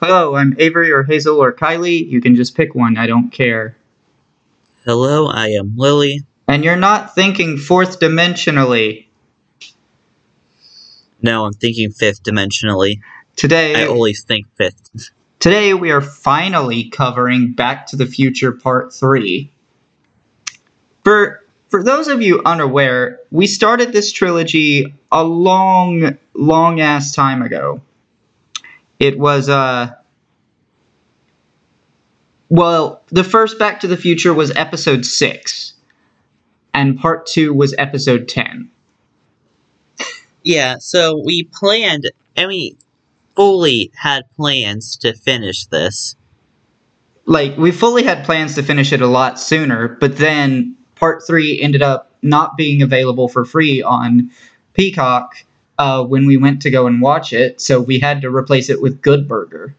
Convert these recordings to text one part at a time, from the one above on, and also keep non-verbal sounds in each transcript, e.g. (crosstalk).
Hello, I'm Avory or Hazel or Kylie. You can just pick one, I don't care. Hello, I am Lily. And you're not thinking fourth dimensionally. No, I'm thinking fifth dimensionally. Today, I always think fifth. today we are finally covering Back to the Future Part 3. For for those of you unaware, we started this trilogy a long, long ass time ago. It was uh well, the first Back to the Future was episode 6 and part 2 was episode 10. Yeah, so we planned, and we fully had plans to finish this. like we fully had plans to finish it a lot sooner, but then part three ended up not being available for free on Peacock uh, when we went to go and watch it, so we had to replace it with Good Burger.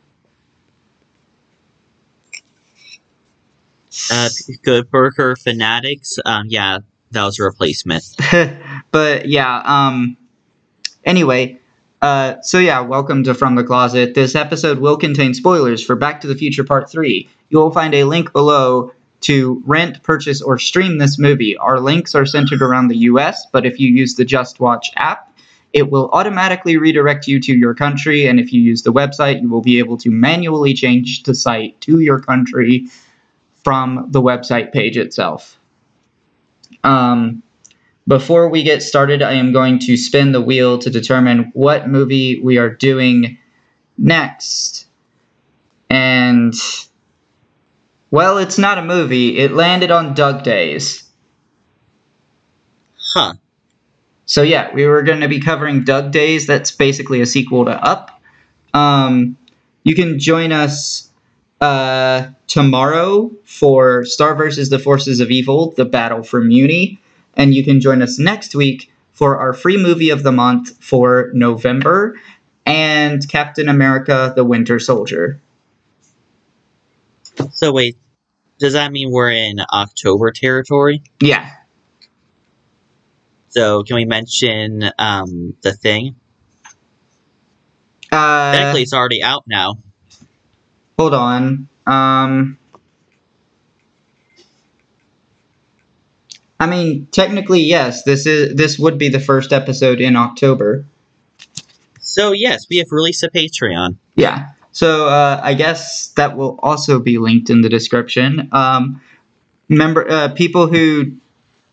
Uh, Good Burger Fanatics, um, yeah, that was a replacement. (laughs) but yeah, um, anyway, uh, so yeah, welcome to From the Closet. This episode will contain spoilers for Back to the Future Part 3. You will find a link below to rent, purchase, or stream this movie. Our links are centered around the US, but if you use the JustWatch app, it will automatically redirect you to your country, and if you use the website, you will be able to manually change the site to your country from the website page itself. Um, before we get started, I am going to spin the wheel to determine what movie we are doing next. And, well, it's not a movie. It landed on Dug Days. Huh. So, yeah, we were going to be covering Dug Days. That's basically a sequel to Up. Um, you can join us uh, tomorrow for Star versus the Forces of Evil, The Battle for Mewni. And you can join us next week for our free movie of the month for November and Captain America the Winter Soldier. So, wait, does that mean we're in October territory? Yeah. So, can we mention um, the thing? Uh, Technically, it's already out now. hold on. Um, I mean, technically, yes. This is this would be the first episode in October. So, yes, we have released a Patreon. Yeah. So uh, I guess that will also be linked in the description. Um, member uh, people who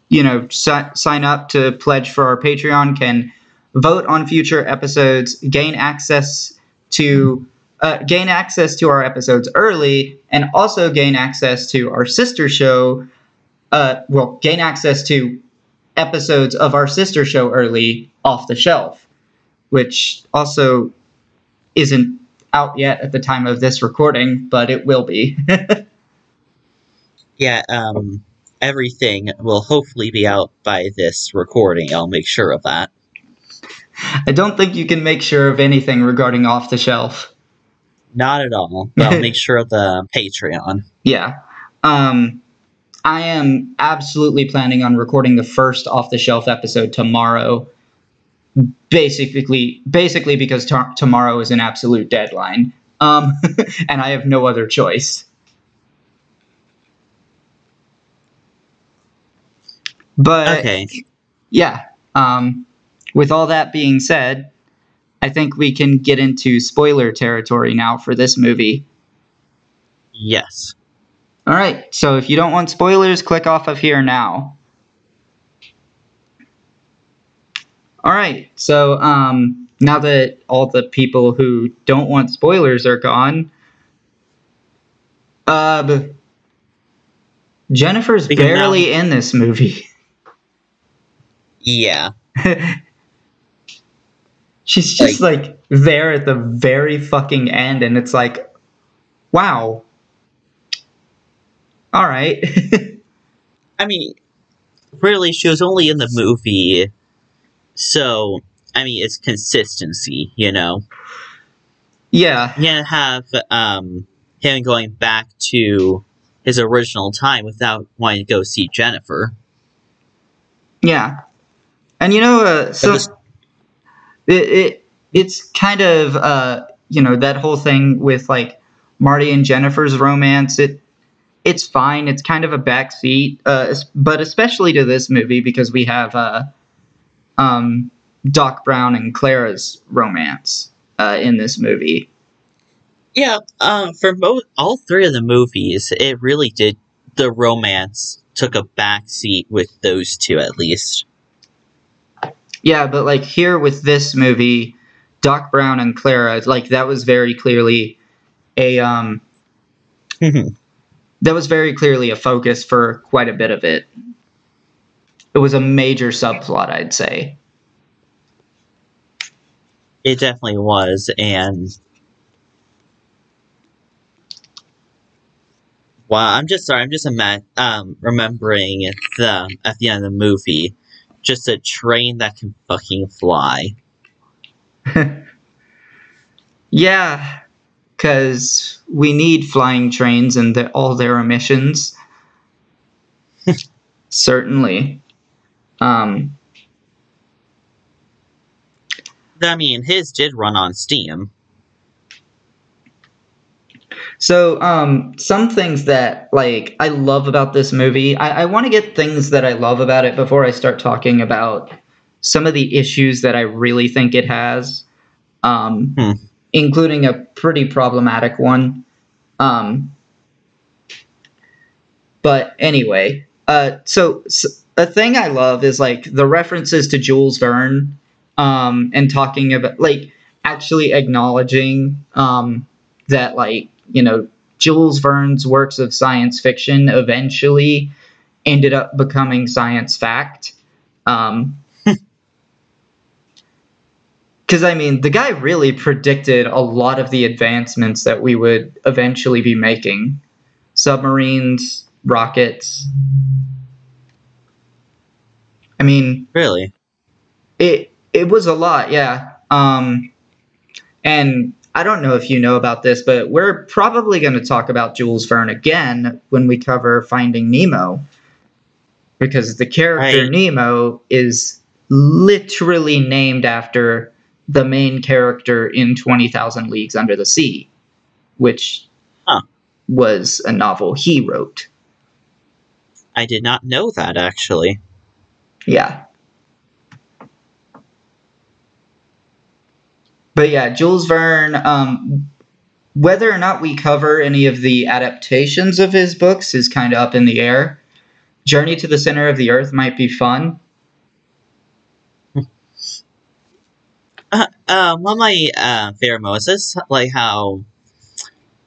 you know si- sign up to pledge for our Patreon can vote on future episodes, gain access to uh, gain access to our episodes early, and also gain access to our sister show. Uh, well, gain access to episodes of our sister show early off the shelf, which also isn't out yet at the time of this recording, but it will be. (laughs) Yeah, um, everything will hopefully be out by this recording. I'll make sure of that. I don't think you can make sure of anything regarding off the shelf. Not at all. But (laughs) I'll make sure of the Patreon. Yeah. Um, I am absolutely planning on recording the first off the shelf episode tomorrow. Basically, basically because t- tomorrow is an absolute deadline, um, (laughs) and I have no other choice. But Okay. yeah. Um, with all that being said, I think we can get into spoiler territory now for this movie. Yes. All right. So if you don't want spoilers, click off of here now. All right. So um, now that all the people who don't want spoilers are gone, uh, Jennifer's Because now- barely in this movie. (laughs) Yeah. (laughs) She's just like, there at the very fucking end, and it's like, wow. All right. (laughs) I mean, really, she was only in the movie, so I mean, it's consistency, you know. yeah. You can't have um him going back to his original time without wanting to go see Jennifer. Yeah. And you know, uh, so this- it, it it's kind of uh, you know that whole thing with like Marty and Jennifer's romance. It it's fine. It's kind of a backseat, uh, but especially to this movie because we have uh, um, Doc Brown and Clara's romance uh, in this movie. Yeah, um, for mo- all three of the movies, it really did. The romance took a backseat with those two, at least. Yeah, but like here with this movie, Doc Brown and Clara, like that was very clearly a um that was very clearly a focus for quite a bit of it. It was a major subplot, I'd say. It definitely was, and wow, I'm just sorry. I'm just ima- um, remembering the at the end of the movie, just a train that can fucking fly. (laughs) Yeah, because we need flying trains and the, all their emissions. (laughs) Certainly. Um, I mean, his did run on Steam. So, um, some things that like I love about this movie, I, I want to get things that I love about it before I start talking about some of the issues that I really think it has, um, Hmm. including a pretty problematic one. Um, but anyway, uh, so, so a thing I love is like the references to Jules Verne, um, and talking about like actually acknowledging um, that like you know Jules Verne's works of science fiction eventually ended up becoming science fact. Um, (laughs) because I mean, the guy really predicted a lot of the advancements that we would eventually be making submarines, rockets. I mean, Really? it it was a lot, yeah. Um, and I don't know if you know about this, but we're probably going to talk about Jules Verne again when we cover Finding Nemo, because the character Right. Nemo is literally named after the main character in Twenty Thousand Leagues Under the Sea, which Huh. was a novel he wrote. I did not know that actually. Yeah. But yeah, Jules Verne, um, whether or not we cover any of the adaptations of his books is kind of up in the air. Journey to the Center of the Earth might be fun. Uh, um, of my uh, favorite moments is like how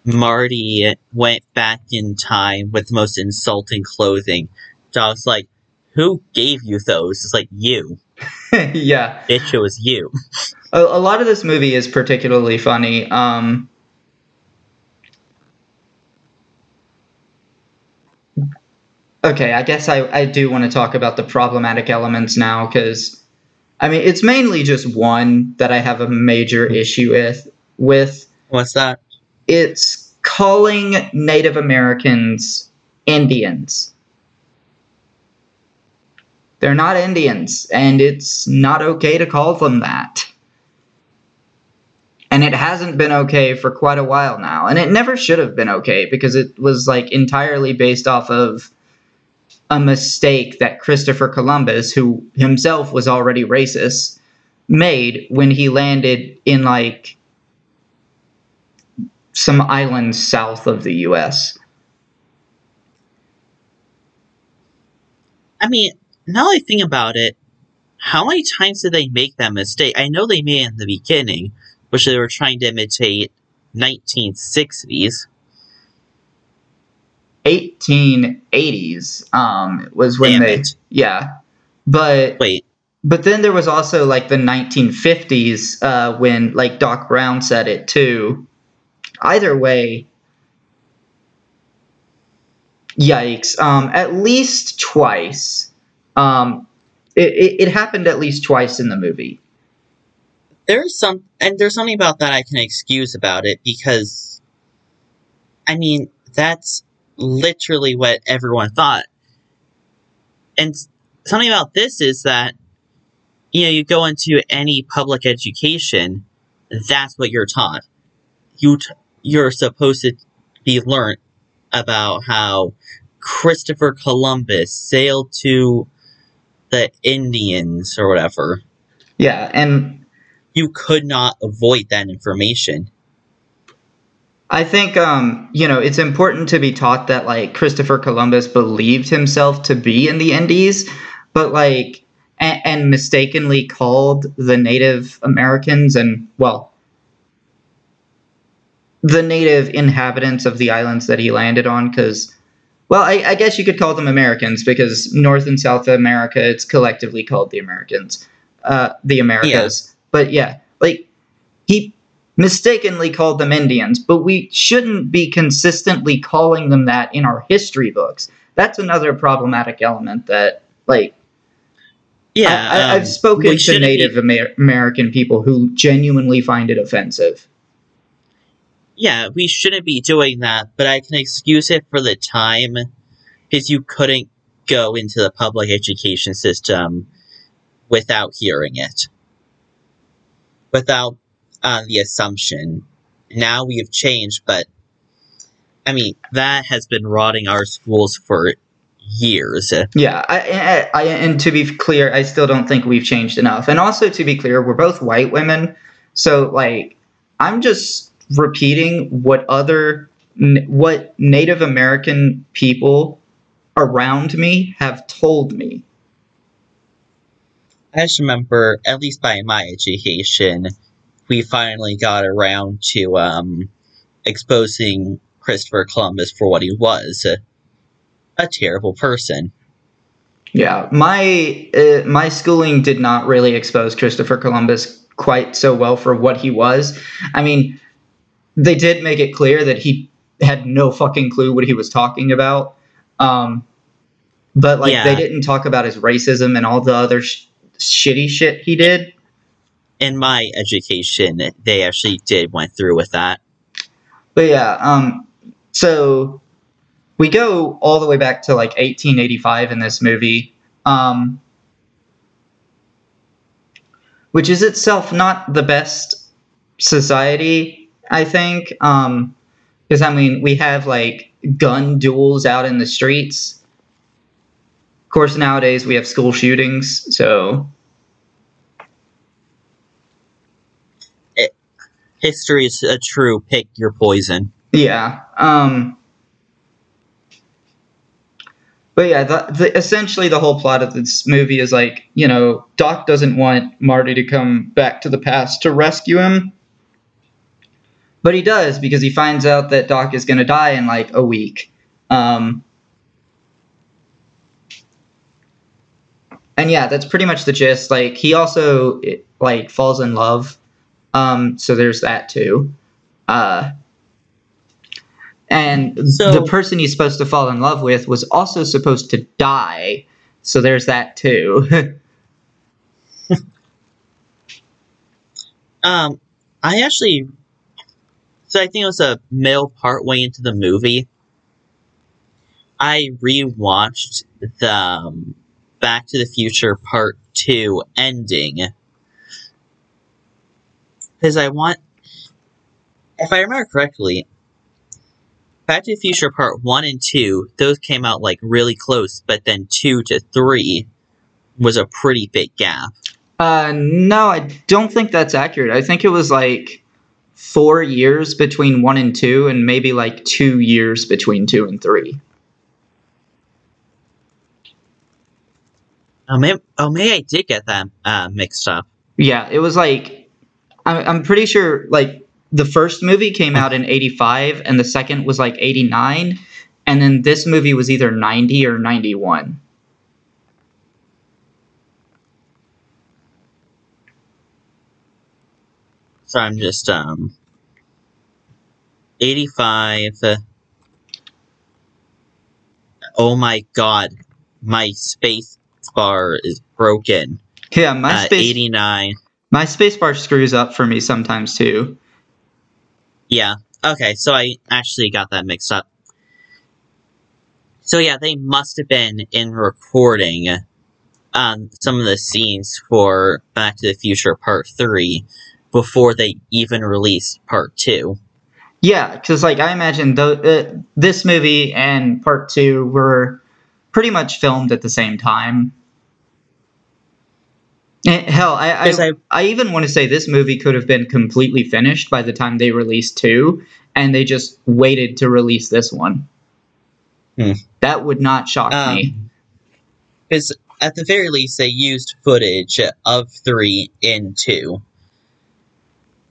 Marty went back in time with the most insulting clothing. Was like, "Who gave you those?" It's like you, (laughs) yeah. It was you. (laughs) A, a lot of this movie is particularly funny. Um, okay, I guess I, I do want to talk about the problematic elements now because, I mean, it's mainly just one that I have a major issue with. With What's that? it's calling Native Americans Indians. They're not Indians, and it's not okay to call them that. And it hasn't been okay for quite a while now. And it never should have been okay because it was like entirely based off of a mistake that Christopher Columbus, who himself was already racist, made when he landed in like some islands south of the US. I mean, now that I think about it, how many times did they make that mistake? I know they made it in the beginning, which they were trying to imitate 1960s. 1880s um was when Damn they it. yeah but Wait, but then there was also like the 1950s uh when like doc brown said it too either way yikes um at least twice um it, it, it happened at least twice in the movie there's some, and there's something about that I can excuse about it because, I mean, that's literally what everyone thought. And something about this is that, you know, you go into any public education, that's what you're taught. you t- you're supposed to be learned about how Christopher Columbus sailed to the Indians or whatever. Yeah, and You could not avoid that information. I think um, you know it's important to be taught that like Christopher Columbus believed himself to be in the Indies, but like and, and mistakenly called the Native Americans and well the native inhabitants of the islands that he landed on because well I, I guess you could call them Americans because North and South America it's collectively called the Americans uh, the Americas but yeah like he mistakenly called them Indians, but we shouldn't be consistently calling them that in our history books. That's another problematic element that, like, Yeah, I, I, um, I've spoken to shouldn't be- Native Amer- American people who genuinely find it offensive. Yeah, we shouldn't be doing that, but I can excuse it for the time because you couldn't go into the public education system without hearing it, without uh, the assumption. Now we have changed, but I mean that has been rotting our schools for years. Yeah, I, I, I, and to be clear, I still don't think we've changed enough. And also, to be clear, we're both white women, so like, I'm just repeating what other, what Native American people around me have told me. I just remember, at least by my education, we finally got around to um, exposing Christopher Columbus for what he was a, a terrible person. Yeah, my uh, my schooling did not really expose Christopher Columbus quite so well for what he was. I mean, they did make it clear that he had no fucking clue what he was talking about. Um, but like Yeah. they didn't talk about his racism and all the other sh- shitty shit he did. In my education, they actually did went through with that. But yeah, um, so we go all the way back to like 1885 in this movie, um, which is itself not the best society, I think. Um, because I mean, we have like gun duels out in the streets. Of course, nowadays we have school shootings, so History is a true pick your poison. Yeah. Um But yeah, the, the essentially the whole plot of this movie is like, you know, Doc doesn't want Marty to come back to the past to rescue him. But he does because he finds out that Doc is going to die in like a week. Um And yeah, that's pretty much the gist. Like he also it, like falls in love. Um so there's that too. Uh and So- the person he's supposed to fall in love with was also supposed to die. So there's that too. (laughs) (laughs) Um, I actually, so I think it was a middle part way into the movie. I rewatched the um, Back to the Future Part Two ending because I want, if I remember correctly, Back to the Future Part One and Two, those came out like really close, but then two to three was a pretty big gap. uh, no, I don't think that's accurate. I think it was like four years between one and two, and maybe like two years between two and three. Oh, maybe, oh, maybe I did get them uh, mixed up. Yeah, it was like I'm, I'm pretty sure like the first movie came out in 85 and the second was like 89 and then this movie was either 90 or 91. So I'm just um, 85. uh, Oh my god, my space bar is broken. Yeah, my Uh, space 89. my space bar screws up for me sometimes too. Yeah. Okay, so I actually got that mixed up. So yeah, they must have been in recording um, some of the scenes for Back to the Future Part 3 before they even released Part 2. Yeah, because like I imagine the, uh, this movie and part two were pretty much filmed at the same time. Eh, Hell, I I, I I- even want to say this movie could have been completely finished by the time they released two, and they just waited to release this one. Hmm. That would not shock me. Um, because at the very least they used footage of three in two,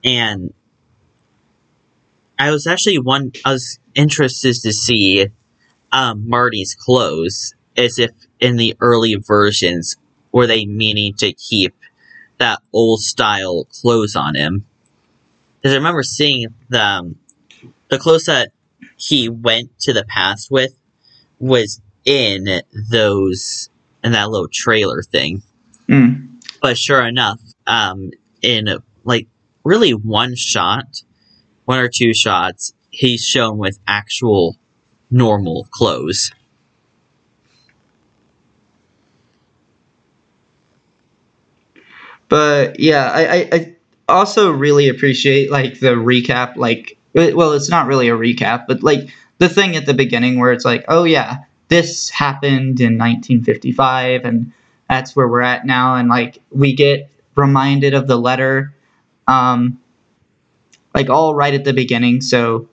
and I was actually one. I was interested to see um, Marty's clothes, as if in the early versions were they meaning to keep that old style clothes on him. Because I remember seeing the um, the clothes that he went to the past with was in those in that little trailer thing. Hmm. But sure enough, um, in like really one shot, one or two shots, he's shown with actual normal clothes. but yeah I, I, I also really appreciate like the recap like well it's not really a recap but like the thing at the beginning where it's like oh yeah this happened in 1955 and that's where we're at now and like we get reminded of the letter um like all right at the beginning so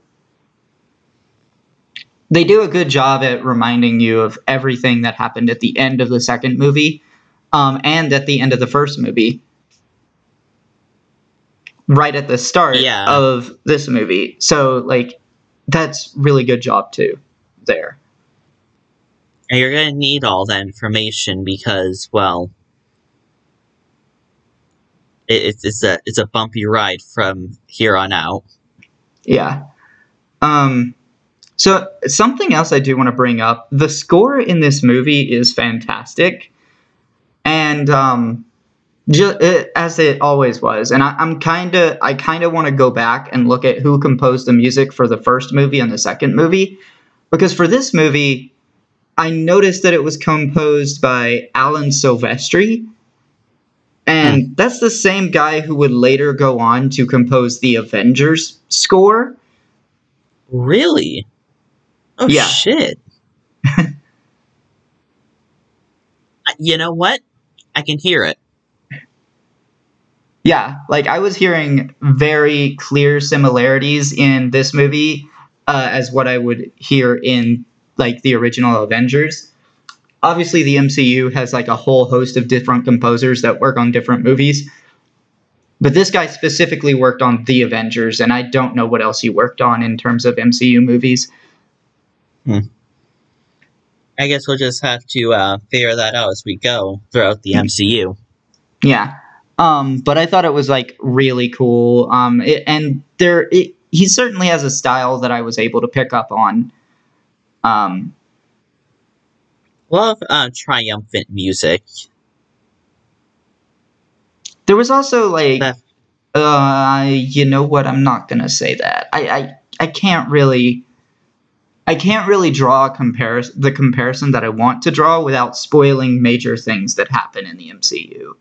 they do a good job at reminding you of everything that happened at the end of the second movie um, and at the end of the first movie. Right at the start Yeah. of this movie. So like that's really good job too there. And you're gonna need all that information because, well, it, it's a it's a bumpy ride from here on out. Yeah. Um, so something else I do want to bring up: the score in this movie is fantastic, and um, it, as it always was. And I, I'm kind of, I kind of want to go back and look at who composed the music for the first movie and the second movie, because for this movie, I noticed that it was composed by Alan Silvestri. And that's the same guy who would later go on to compose the Avengers score. Really? Oh Yeah. shit! (laughs) You know what? I can hear it. Yeah, like I was hearing very clear similarities in this movie uh, as what I would hear in like the original Avengers. Obviously, the MCU has like a whole host of different composers that work on different movies, but this guy specifically worked on the Avengers, and I don't know what else he worked on in terms of MCU movies. Hmm. I guess we'll just have to uh, figure that out as we go throughout the MCU. Yeah. Um, but I thought it was like really cool. Um, it, and there, it, he certainly has a style that I was able to pick up on. Um, Of uh, triumphant music. there was also like, That- uh, you know what? I'm not gonna say that. I, I, I can't really, I can't really draw a comparison, the comparison that I want to draw without spoiling major things that happen in the MCU.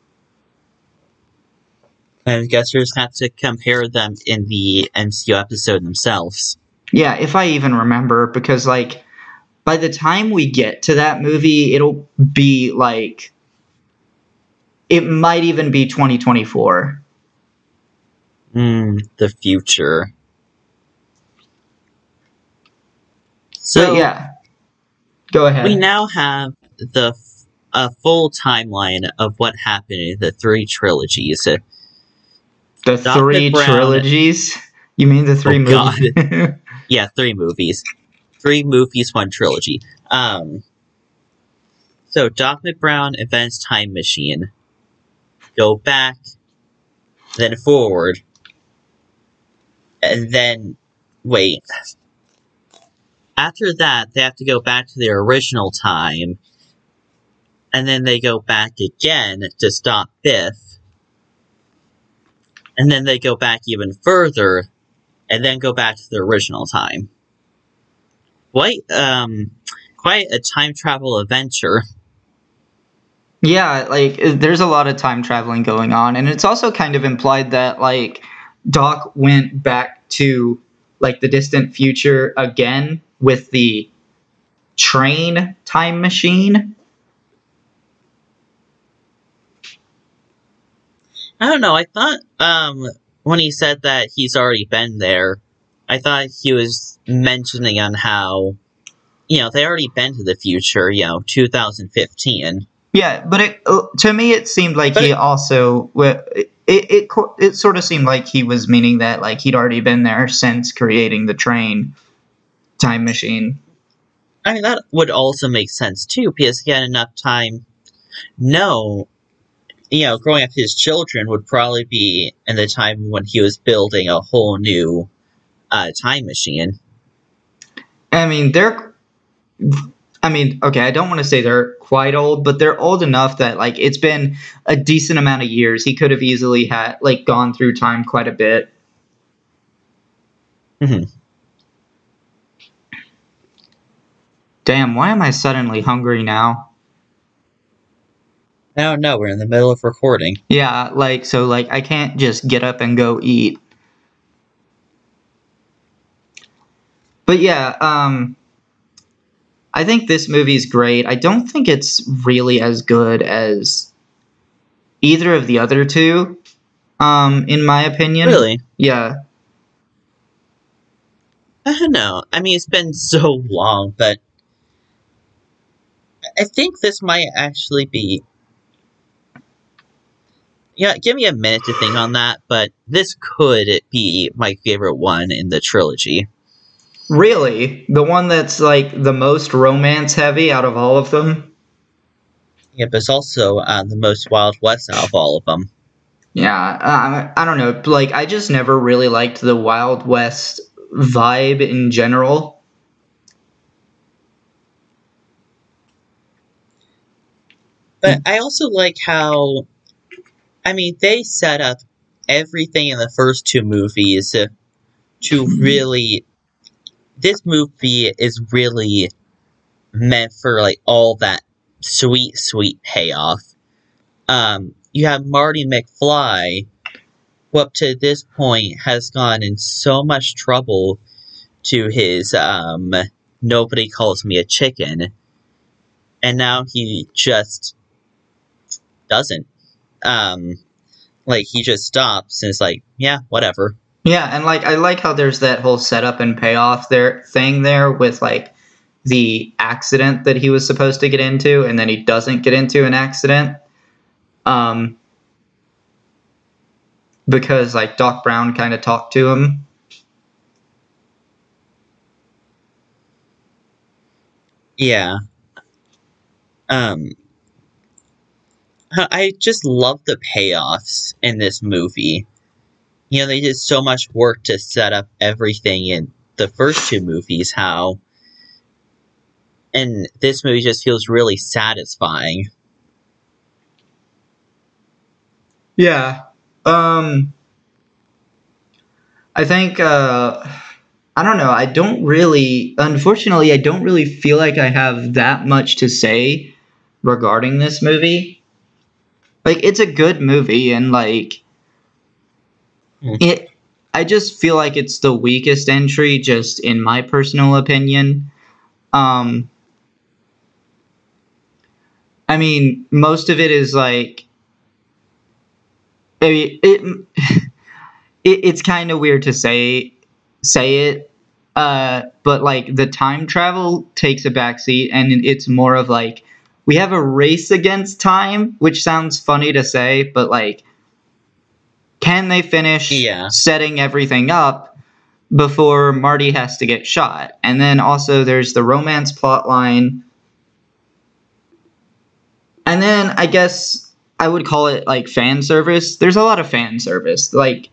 I guess we just have to compare them in the MCU episode themselves. Yeah, if I even remember, because like by the time we get to that movie, it'll be like it might even be 2024. Hmm, the future. So So yeah, go ahead. we now have the f- a full timeline of what happened in the three trilogies. the Doc three McBrown- trilogies. You mean the three Oh, movies? (laughs) Yeah, three movies. Three movies, one trilogy. Um, so Doc McBrown invents time machine. Go back, then forward, and then wait. After that, they have to go back to their original time, and then they go back again to stop Biff, and then they go back even further and then go back to the original time. Quite, um, quite a time travel adventure. yeah, like there's a lot of time traveling going on, and it's also kind of implied that like Doc went back to like the distant future again with the train time machine. I don't know. I thought um, when he said that he's already been there, I thought he was mentioning on how, you know, they already been to the future, you know, 2015. Yeah, but it uh, to me it seemed like But he it- also it, it it it sort of seemed like he was meaning that like he'd already been there since creating the train time machine. I mean, that would also make sense too, because he had enough time. No, you know, growing up his children would probably be in the time when he was building a whole new uh, time machine. I mean, they're. I mean, okay, I don't want to say they're quite old, but they're old enough that like it's been a decent amount of years. He could have easily had like gone through time quite a bit. Mhm. Damn, why am I suddenly hungry now? I don't know. We're in the middle of recording. Yeah, like so like I can't just get up and go eat. But yeah, um I think this movie's great. I don't think it's really as good as either of the other two um in my opinion. Really? Yeah. I don't know. I mean, it's been (laughs) so long, but I think this might actually be. Yeah, give me a minute to think on that, but this could be my favorite one in the trilogy. Really? The one that's like the most romance heavy out of all of them? Yeah, but it's also uh, the most Wild West out of all of them. Yeah, uh, I don't know. Like, I just never really liked the Wild West vibe in general. But I also like how, I mean, they set up everything in the first two movies to (clears throat) really. This movie is really meant for like all that sweet, sweet payoff. Um, you have Marty McFly, who up to this point has gone in so much trouble to his um, nobody calls me a chicken, and now he just doesn't. Um, like he just stops and it's like, yeah, whatever. Yeah, and like I like how there's that whole setup and payoff there thing there with like the accident that he was supposed to get into and then he doesn't get into an accident. Um because like Doc Brown kind of talked to him. Yeah. Um, I I just love the payoffs in this movie. You know, they did so much work to set up everything in the first two movies. How, and this movie just feels really satisfying. Yeah. Um I think uh I don't know. I don't really unfortunately I don't really feel like I have that much to say regarding this movie. Like it's a good movie and like. It I just feel like it's the weakest entry just in my personal opinion. Um I mean, most of it is like I mean, it, (laughs) it it's kind of weird to say say it uh but like the time travel takes a backseat and it's more of like we have a race against time which sounds funny to say but like can they finish Yeah. setting everything up before Marty has to get shot and then also there's the romance plot line and then I guess I would call it like fan service. There's a lot of fan service. Like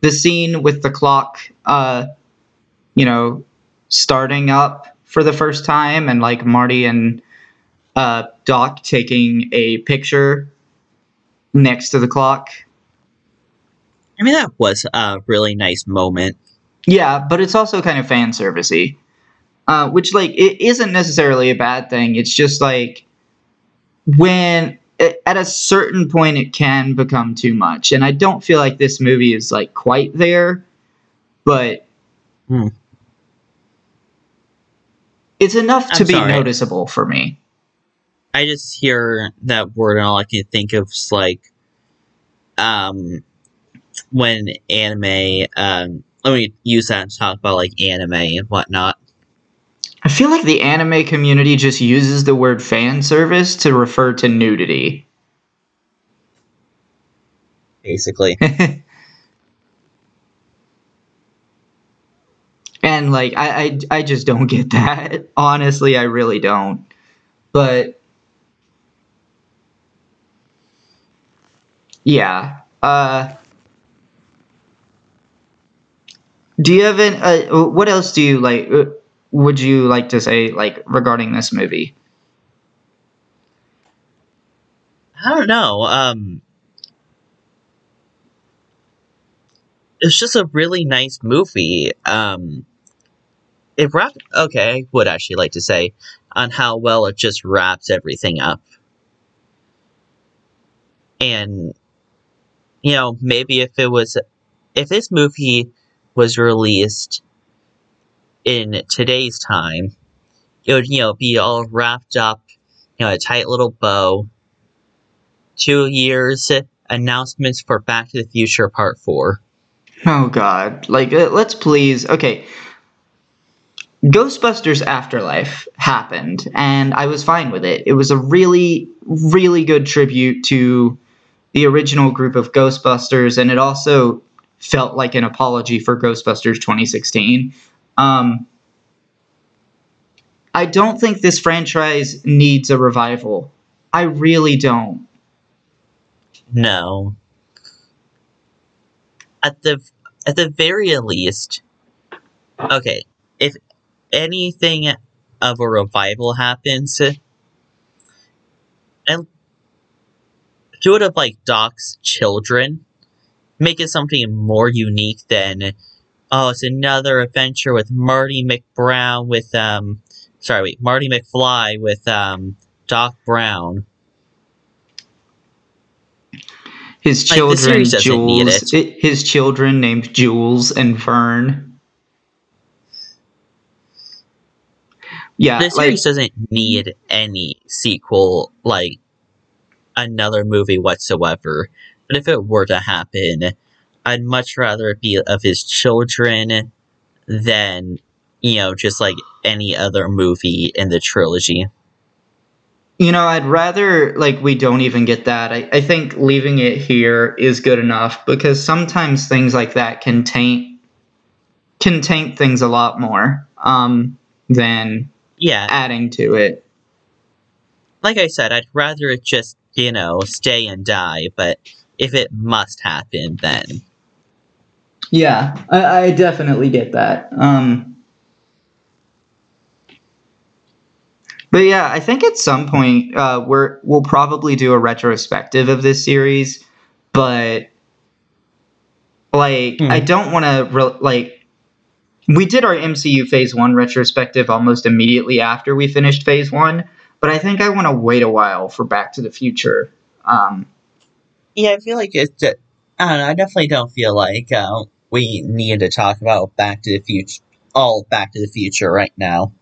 the scene with the clock uh you know starting up for the first time and like Marty and uh Doc taking a picture next to the clock. I mean, that was a really nice moment. Yeah, but it's also kind of fan servicey. Uh, which like it isn't necessarily a bad thing. It's just like when at a certain point it can become too much, and I don't feel like this movie is like quite there. But Hmm. It's enough to I'm be sorry. noticeable for me. I just hear that word and all I can think of is like um when anime um let me use that to talk about like anime and whatnot. I feel like the anime community just uses the word fan service to refer to nudity. Basically. (laughs) and like I, I I just don't get that. Honestly, I really don't. But yeah. Uh Do you have an uh, what else do you like uh, would you like to say like regarding this movie? I don't know. Um it's just a really nice movie. Um it wrapped okay, I would actually like to say on how well it just wraps everything up. And you know, maybe if it was if this movie was released in today's time, it would, you know, be all wrapped up, you know, a tight little bow. Two years announcements for Back to the Future Part 4. Oh God! Like, uh, let's please. Okay, Ghostbusters Afterlife happened, and I was fine with it. It was a really, really good tribute to the original group of Ghostbusters, and it also felt like an apology for Ghostbusters 2016. Um, I don't think this franchise needs a revival. I really don't. No. At the at the very least, okay, if anything of a revival happens, and do it of like Doc's children, make it something more unique than oh, it's another adventure with Marty McBrown with um, sorry, wait, Marty McFly with um Doc Brown. His children, need Jules. i- his children named Jules and Verne. Yeah, the like series doesn't need any sequel like another movie whatsoever but if it were to happen i'd much rather it be of his children than you know just like any other movie in the trilogy you know, I'd rather like we don't even get that. I, I think leaving it here is good enough because sometimes things like that can taint can taint things a lot more um, than yeah adding to it. like i said i'd rather it just you know stay and die but if it must happen then Yeah, I, I definitely get that. Um, but yeah, I think at some point uh, we're we'll probably do a retrospective of this series, but like Hmm. I don't want to re- like we did our MCU Phase One retrospective almost immediately after we finished Phase One, but I think I want to wait a while for Back to the Future. Um, Yeah, I feel like it's. I don't know. I definitely don't feel like uh, we need to talk about Back to the Future, all Back to the Future right now.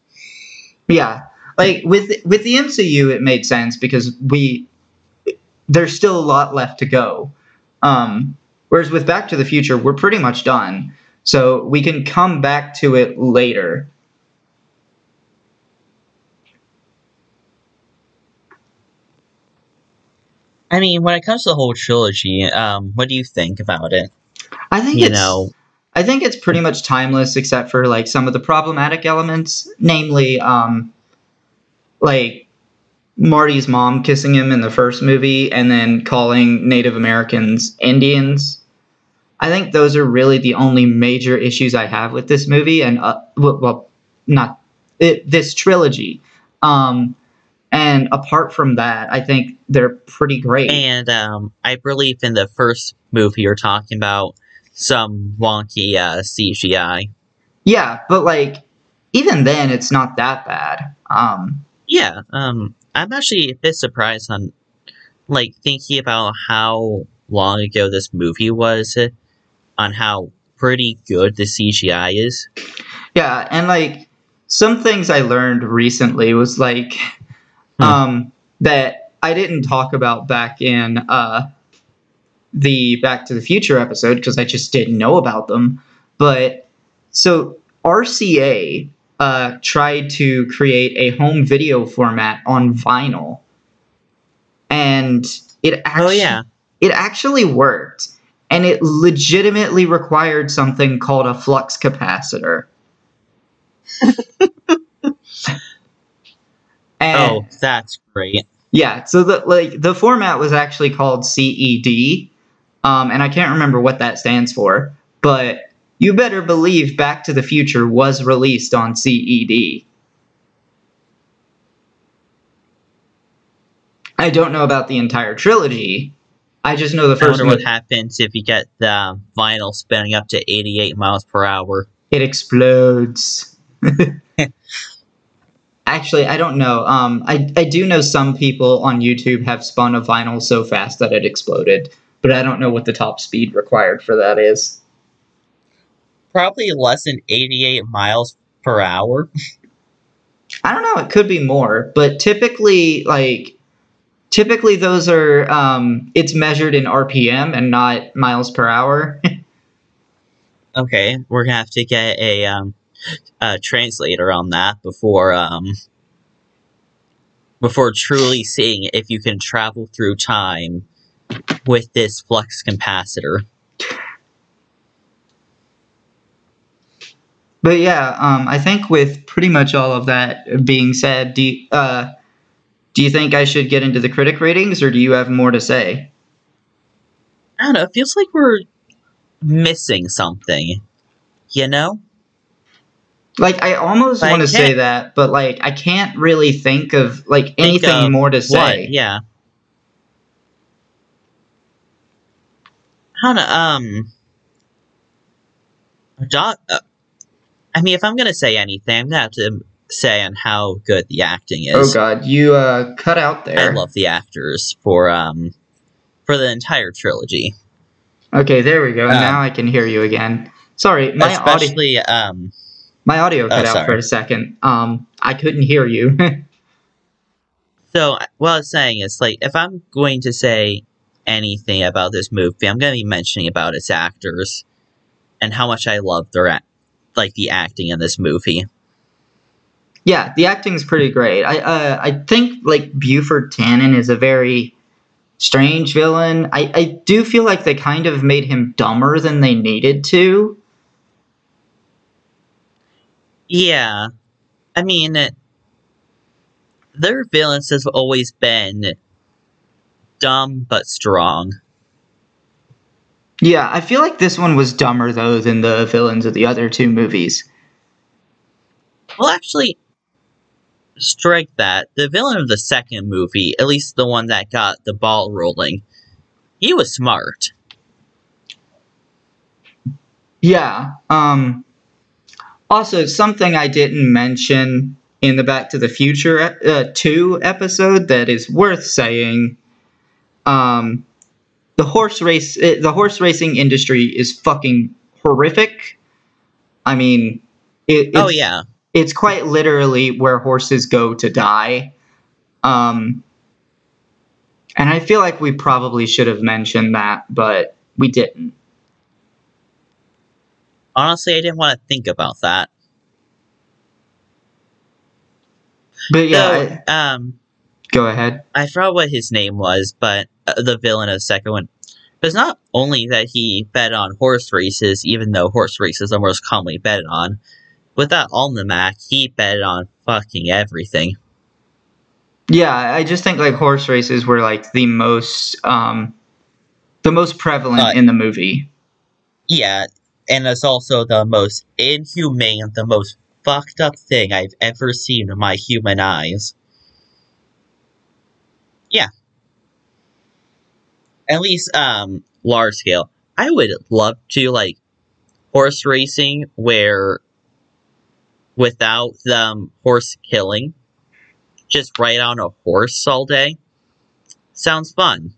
Yeah, like with with the MCU, it made sense because we there's still a lot left to go. Um, whereas with Back to the Future, we're pretty much done, so we can come back to it later. I mean, when it comes to the whole trilogy, um, what do you think about it? I think You it's know, I think it's pretty much timeless, except for like some of the problematic elements, namely, um, like Marty's mom kissing him in the first movie, and then calling Native Americans Indians. I think those are really the only major issues I have with this movie, and uh, well, well not it, this trilogy. Um, and apart from that, I think they're pretty great. and um, I believe in the first movie you're talking about some wonky uh, CGI. yeah, but like even then, it's not that bad. Um, Yeah, um, I'm actually a bit surprised on, like, thinking about how long ago this movie was, on how pretty good the CGI is. Yeah, and like some things I learned recently was like Hmm. um that I didn't talk about back in uh the Back to the Future episode because I just didn't know about them. But so RCA uh tried to create a home video format on vinyl. And it actually oh yeah, it actually worked and it legitimately required something called a flux capacitor (laughs) and oh that's great. Yeah so the like the format was actually called ced um, and i can't remember what that stands for but you better believe back to the future was released on ced i don't know about the entire trilogy i just know the I first wonder one what happens if you get the vinyl spinning up to 88 miles per hour. it explodes. (laughs) Actually, I don't know. Um, I, I do know some people on YouTube have spun a vinyl so fast that it exploded, but I don't know what the top speed required for that is. Probably less than 88 miles per hour. (laughs) I don't know. It could be more, but typically, like, typically those are um, it's measured in RPM and not miles per hour. (laughs) Okay, we're gonna have to get a um, a translator on that before um, before truly seeing if you can travel through time with this flux capacitor. but yeah, um, I think with pretty much all of that being said, do you, uh, do you think I should get into the critic ratings, or do you have more to say? I don't know. It feels like we're missing something. You know? Like I almost I want to say that, but like I can't really think of like anything of more to What? say. Yeah. I don't. Um. Doc, uh, I mean, if I'm gonna say anything, I'm gonna have to say on how good the acting is. Oh god, you uh cut out there. I love the actors for um for the entire trilogy, okay, there we go. Um, now I can hear you again. Sorry, my especially um. My audio cut out sorry. for a second. Um, I couldn't hear you. (laughs) So what I was saying is like if I'm going to say anything about this movie, I'm going to be mentioning about its actors and how much I love their act, like the acting in this movie. yeah, the acting's pretty great. I uh I think like Buford Tannen is a very strange villain. I I do feel like they kind of made him dumber than they needed to. Yeah, I mean, their villains have always been dumb but strong. Yeah, I feel like this one was dumber though than the villains of the other two movies. Well, actually, strike that. The villain of the second movie, at least the one that got the ball rolling, he was smart. Yeah. Um also something I didn't mention in the Back to the Future uh, 2 episode that is worth saying um the horse race uh, the horse racing industry is fucking horrific. I mean it, it's, oh yeah, it's quite literally where horses go to die. Um, and I feel like we probably should have mentioned that, but we didn't. Honestly, I didn't want to think about that. But yeah, So, I- um, go ahead. I forgot what his name was, but uh, the villain of the second one. But It's not only that he bet on horse races, even though horse races are most commonly bet on. With that almanac, he bet on fucking everything. Yeah, I just think like horse races were like the most um, the most prevalent Uh, in the movie. Yeah, and it's also the most inhumane, the most fucked up thing I've ever seen with my human eyes. Yeah. At least, um, large scale. I would love to, like, horse racing where, without um, horse killing, just ride on a horse all day. Sounds fun.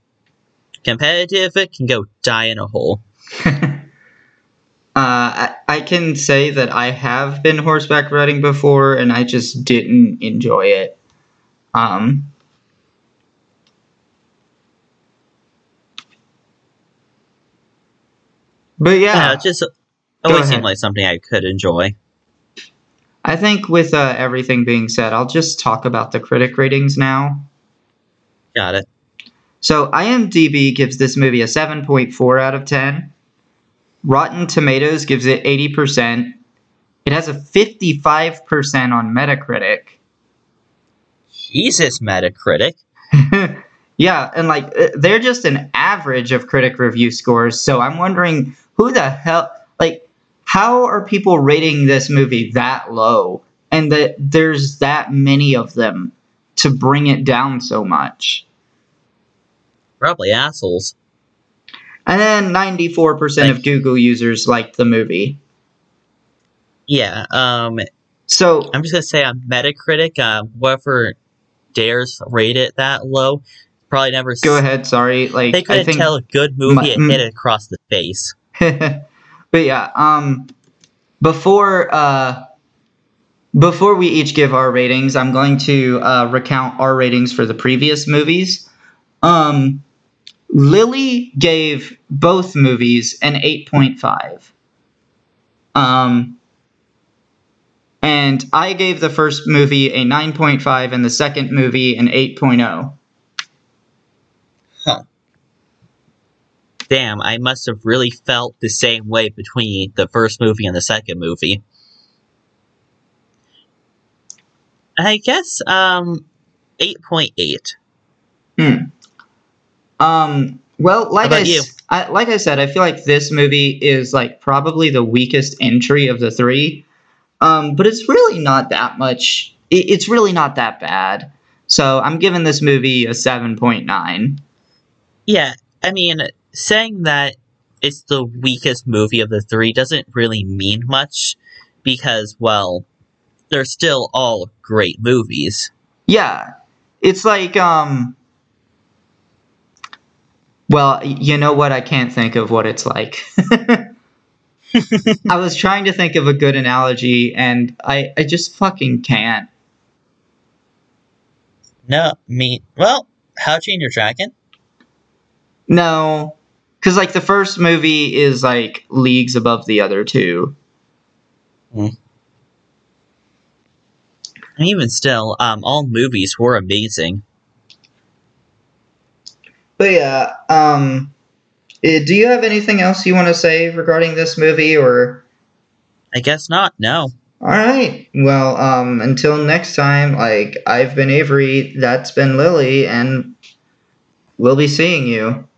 Competitive, it can go die in a hole. (laughs) Uh, I, can say that I have been horseback riding before, and I just didn't enjoy it. Um, but Yeah, yeah, it just always seemed like something I could enjoy. I think with uh, everything being said, I'll just talk about the critic ratings now. Got it. So IMDb gives this movie a 7.4 out of 10. Rotten Tomatoes gives it 80%. It has a 55% on Metacritic. Jesus, Metacritic. (laughs) yeah, and like uh, they're just an average of critic review scores. So I'm wondering who the hell like how are people rating this movie that low and that there's that many of them to bring it down so much. Probably assholes. And then 94% of Google users liked the movie. Yeah. Um. So, I'm just gonna say on Metacritic, uh, whoever dares rate it that low, probably never. s- go ahead, sorry. Like They I couldn't think tell a good movie my- and hit it across the face. (laughs) but yeah, um before uh before we each give our ratings, I'm going to uh, recount our ratings for the previous movies. Um Lily gave both movies an 8.5. Um and I gave the first movie a 9.5 and the second movie an oh. 8.0. Damn, I must have really felt the same way between the first movie and the second movie. I guess um, eight point eight. Um. Well, like I? I- like I said, I feel like this movie is like probably the weakest entry of the three. Um, but it's really not that much. It, it's really not that bad. So I'm giving this movie a seven point nine. Yeah, I mean, saying that it's the weakest movie of the three doesn't really mean much because, well, they're still all great movies. Yeah, it's like um. Well, you know what? I can't think of what it's like. (laughs) I was trying to think of a good analogy, and I, I just fucking can't. No, me. Well, how Train Your Dragon? No, because like the first movie is like leagues above the other two. And even still, um, all movies were amazing. But yeah, um, eh, do you have anything else you want to say regarding this movie, or? I guess not. No. All right. Well, um, until next time, like I've been Avory, that's been Lily, and we'll be seeing you.